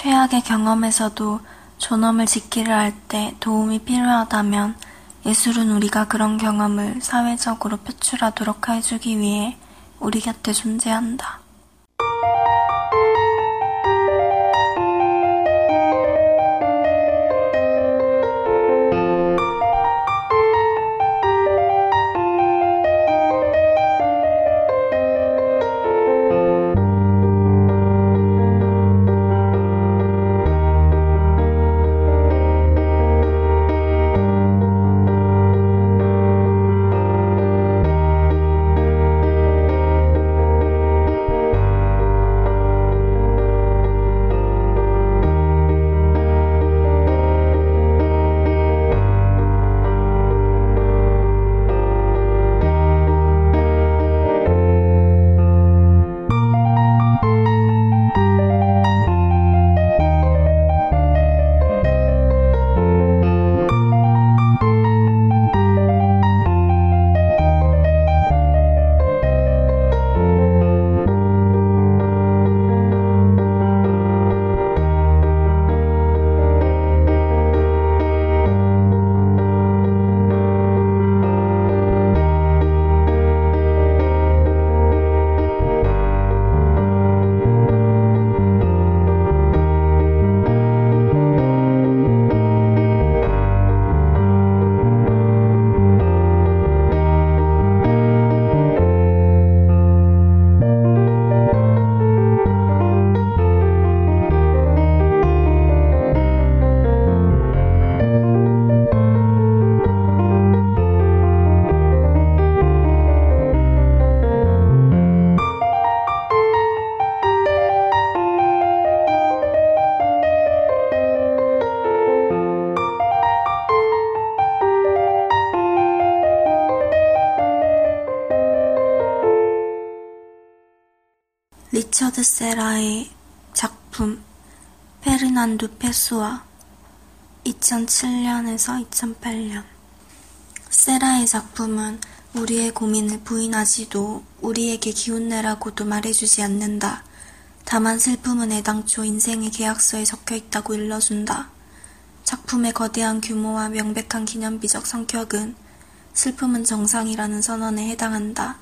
최악의 경험에서도 존엄을 지키려 할 때 도움이 필요하다면 예술은 우리가 그런 경험을 사회적으로 표출하도록 해주기 위해 우리 곁에 존재한다. 리처드 세라의 작품 페르난두 페소아 2007년에서 2008년 세라의 작품은 우리의 고민을 부인하지도 우리에게 기운내라고도 말해주지 않는다. 다만 슬픔은 애당초 인생의 계약서에 적혀 있다고 일러준다. 작품의 거대한 규모와 명백한 기념비적 성격은 슬픔은 정상이라는 선언에 해당한다.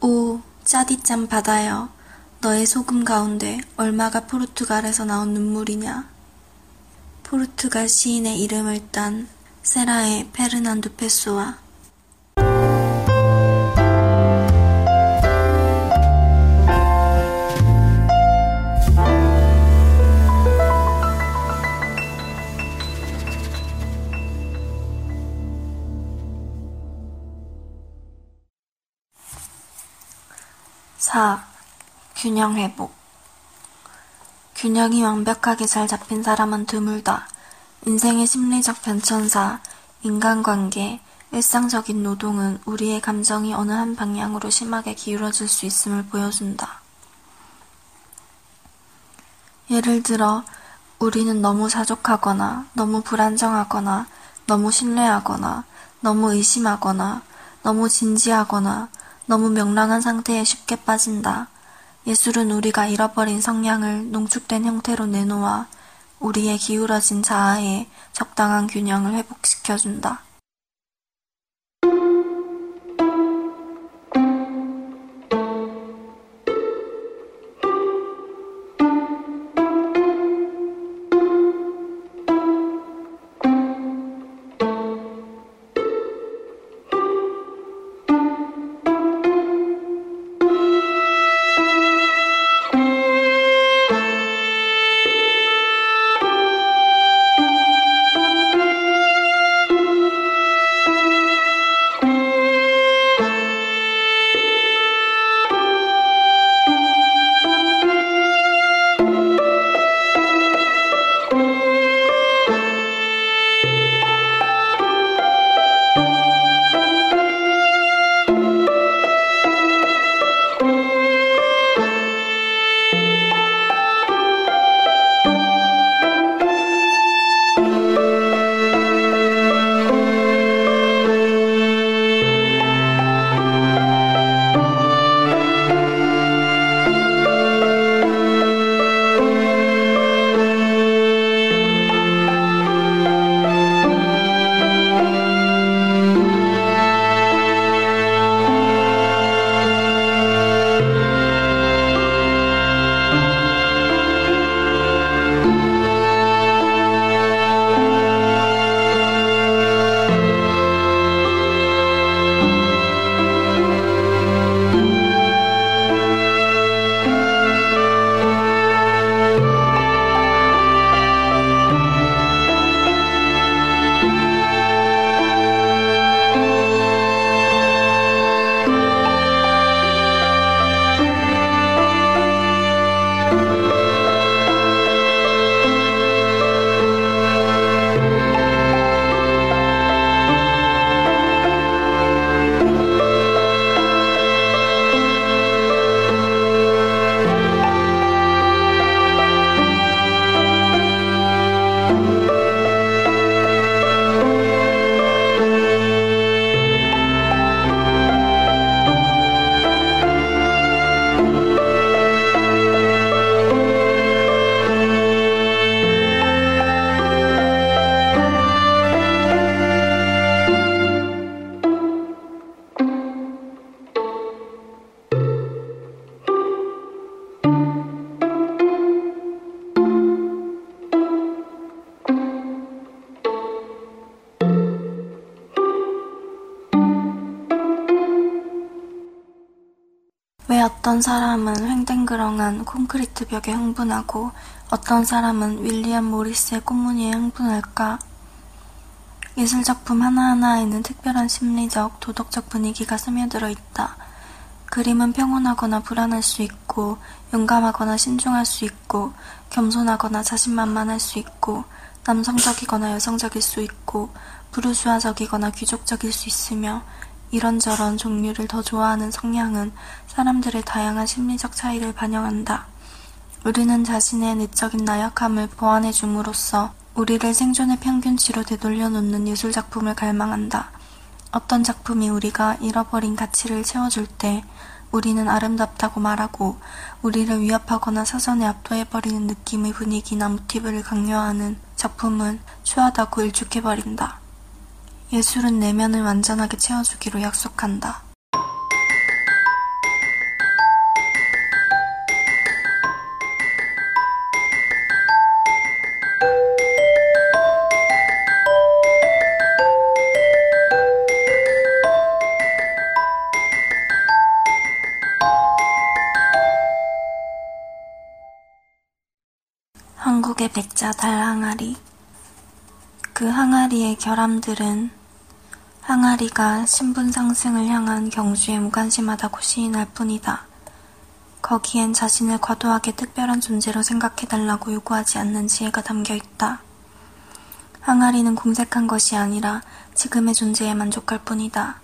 오, 짜디짠 바다여 너의 소금 가운데 얼마가 포르투갈에서 나온 눈물이냐? 포르투갈 시인의 이름을 딴 세라의 페르난두 페소와 4. 균형 회복. 균형이 완벽하게 잘 잡힌 사람은 드물다. 인생의 심리적 변천사, 인간관계, 일상적인 노동은 우리의 감정이 어느 한 방향으로 심하게 기울어질 수 있음을 보여준다. 예를 들어, 우리는 너무 사족하거나, 너무 불안정하거나, 너무 신뢰하거나, 너무 의심하거나, 너무 진지하거나, 너무 명랑한 상태에 쉽게 빠진다. 예술은 우리가 잃어버린 성량을 농축된 형태로 내놓아 우리의 기울어진 자아에 적당한 균형을 회복시켜준다. 어떤 사람은 횡댕그렁한 콘크리트 벽에 흥분하고 어떤 사람은 윌리엄 모리스의 꽃무늬에 흥분할까? 예술작품 하나하나에는 특별한 심리적, 도덕적 분위기가 스며들어 있다. 그림은 평온하거나 불안할 수 있고, 용감하거나 신중할 수 있고, 겸손하거나 자신만만할 수 있고, 남성적이거나 여성적일 수 있고, 부르주아적이거나 귀족적일 수 있으며, 이런저런 종류를 더 좋아하는 성향은 사람들의 다양한 심리적 차이를 반영한다. 우리는 자신의 내적인 나약함을 보완해 줌으로써 우리를 생존의 평균치로 되돌려 놓는 예술 작품을 갈망한다. 어떤 작품이 우리가 잃어버린 가치를 채워줄 때 우리는 아름답다고 말하고 우리를 위협하거나 사전에 압도해버리는 느낌의 분위기나 모티브를 강요하는 작품은 추하다고 일축해버린다. 예술은 내면을 완전하게 채워주기로 약속한다. 한국의 백자 달 항아리 그 항아리의 결함들은 항아리가 신분 상승을 향한 경주에 무관심하다고 시인할 뿐이다. 거기엔 자신을 과도하게 특별한 존재로 생각해달라고 요구하지 않는 지혜가 담겨 있다. 항아리는 궁색한 것이 아니라 지금의 존재에 만족할 뿐이다.